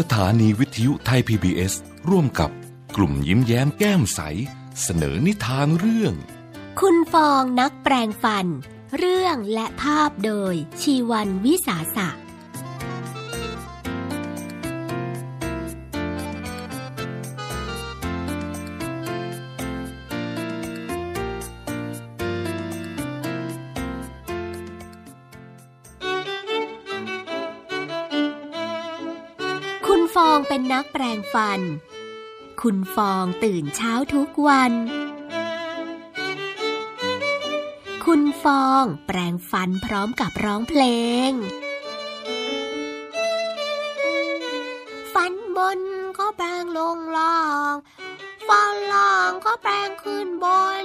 สถานีวิทยุไทย PBS ร่วมกับกลุ่มยิ้มแย้มแก้มใส เสนอนิทานเรื่อง คุณฟองนักแปลงฟัน เรื่องและภาพโดยชีวันวิสาสะ คุณฟองเป็นนักแปลงฟัน คุณฟองตื่นเช้าทุกวัน คุณฟองแปลงฟันพร้อมกับร้องเพลง ฟันบนก็แปลงลงล่างฟันล่างก็แปลงขึ้นบน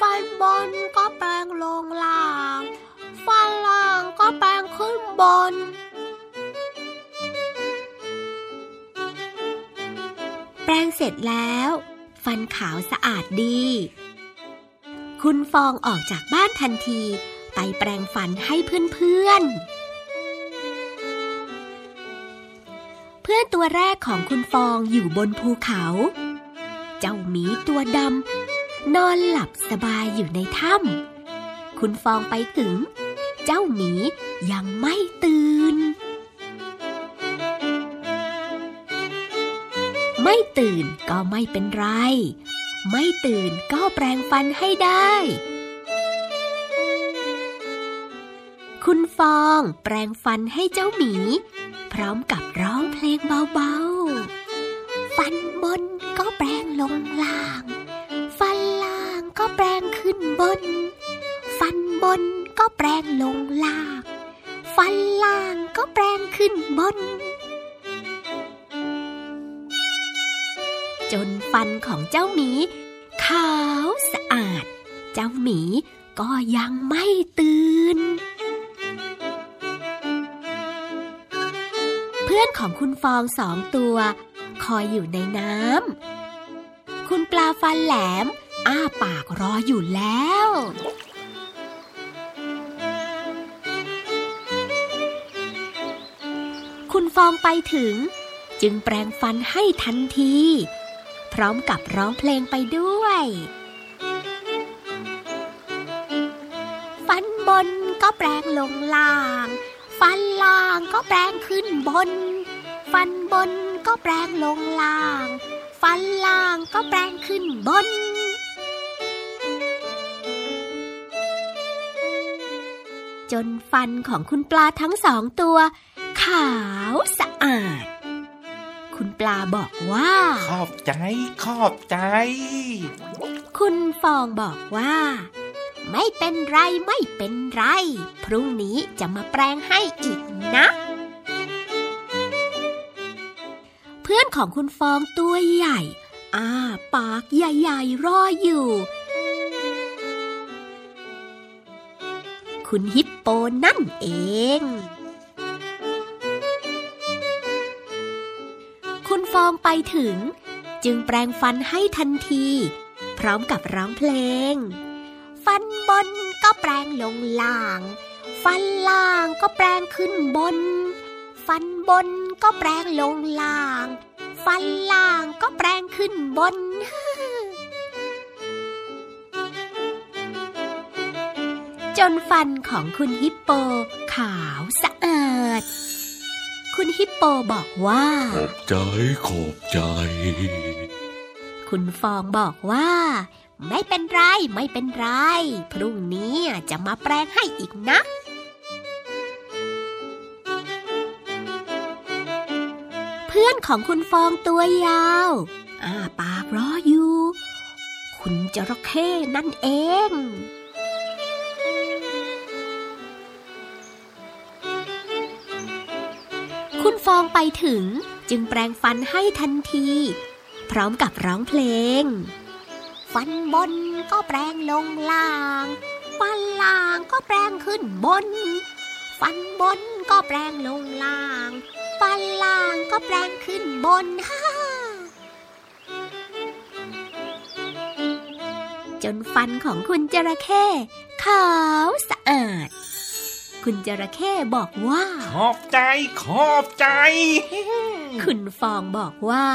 ฟันบนก็แปลงลงล่าง ฟันล่างก็แปลงขึ้นบน แปลงเสร็จแล้ว ฟันขาวสะอาดดี คุณฟองออกจากบ้านทันที ไปแปลงฟันให้เพื่อนๆ เพื่อนตัวแรกของคุณฟองอยู่บนภูเขา เจ้าหมีตัวดำนอนหลับสบายอยู่ในถ้ำคุณฟองไปถึง เจ้าหมียังไม่ตื่น ไม่ตื่นก็ไม่เป็นไร ไม่ตื่นก็แปลงฟันให้ได้ คุณฟองแปลงฟันให้เจ้าหมี พร้อมกับร้องเพลงเบาๆ ฟันบนก็แปลงลงล่าง ฟันล่างก็แปลงขึ้นบน ฟันบนก็แปลงลงล่าง ฟันล่างก็แปลงขึ้นบน ฟันของเจ้าหมีขาวสะอาด เจ้าหมีก็ยังไม่ตื่น เพื่อนของคุณฟองสองตัว คอยอยู่ในน้ำ คุณปลาฟันแหลม อ้าปากรออยู่แล้วคุณฟองไปถึง จึงแปลงฟันให้ทันที พร้อมกับร้องเพลงไปด้วย ฟันบนก็แปลงลงล่าง ฟันล่างก็แปลงขึ้นบน ฟันบนก็แปลงลงล่าง ฟันล่างก็แปลงขึ้นบนจนฟันของคุณปลาทั้งสองตัว ขาวสะอาด คุณปลาบอกว่า ขอบใจ ขอบใจ คุณฟองบอกว่า ไม่เป็นไรไม่เป็นไร พรุ่งนี้จะมาแปลงให้อีกนะ เพื่อนของคุณฟองตัวใหญ่ อ้าปากใหญ่ๆรออยู่ คุณฮิปโปนั่นเอง องไปถึง จึงแปลงฟันให้ทันที พร้อมกับร้องเพลง ฟันบนก็แปลงลงล่าง ฟันล่างก็แปลงขึ้นบน ฟันบนก็แปลงลงล่าง ฟันล่างก็แปลงขึ้นบนจนฟันของคุณฮิปโปขาวสะอาด ฮิปโปบอกว่า ขอบใจขอบใจ คุณฟองบอกว่า ไม่เป็นไรไม่เป็นไร พรุ่งนี้จะมาแปลงให้อีกนะเพื่อนของคุณฟองตัวยาวอ้าปากรออยู่ คุณจระเข้นั่นเอง คุณฟองไปถึง จึงแปลงฟันให้ทันที พร้อมกับร้องเพลง ฟันบนก็แปลงลงล่าง ฟันล่างก็แปลงขึ้นบน ฟันบนก็แปลงลงล่าง ฟันล่างก็แปลงขึ้นบนฮ่าจนฟันของคุณจระเข้ขาวสะอาด คุณจระเข้บอกว่า ขอบใจ ขอบใจ คุณฟองบอกว่า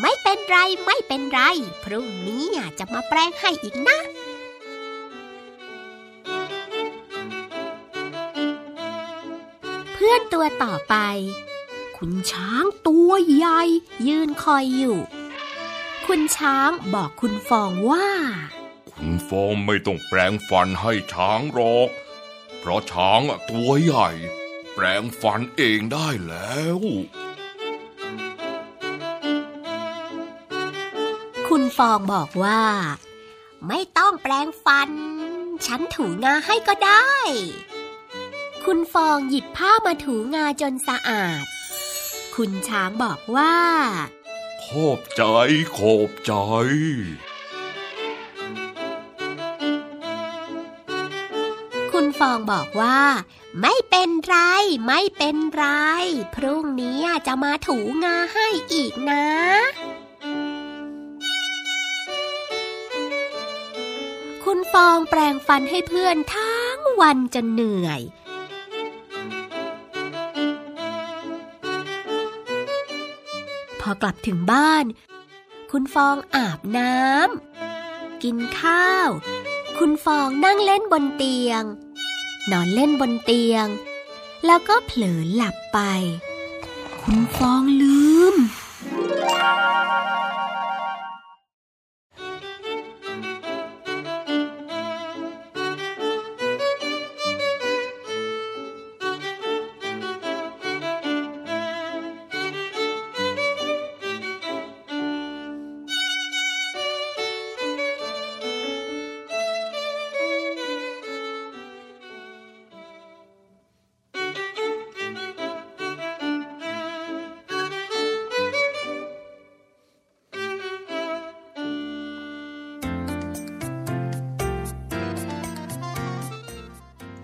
ไม่เป็นไรไม่เป็นไร พรุ่งนี้จะมาแปลงให้อีกนะเพื่อนตัวต่อไป คุณช้างตัวใหญ่ยืนคอยอยู่ คุณช้างบอกคุณฟองว่า คุณฟองไม่ต้องแปลงฟันให้ช้างหรอก เพราะช้างอะตัวใหญ่ แปลงฟันเองได้แล้ว คุณฟองบอกว่า ไม่ต้องแปลงฟัน ฉันถูงาให้ก็ได้ คุณฟองหยิบผ้ามาถูงาจนสะอาด คุณช้างบอกว่า ขอบใจขอบใจ องบอกว่า ไม่เป็นไรไม่เป็นไร พรุ่งนี้จะมาถูงาให้อีกนะคุณฟองแปลงฟันให้เพื่อนทั้งวันจนเหนื่อย พอกลับถึงบ้าน คุณฟองอาบน้ำกินข้าว คุณฟองนั่งเล่นบนเตียง นอนเล่นบนเตียง แล้วก็เผลอหลับไป คุณฟองลื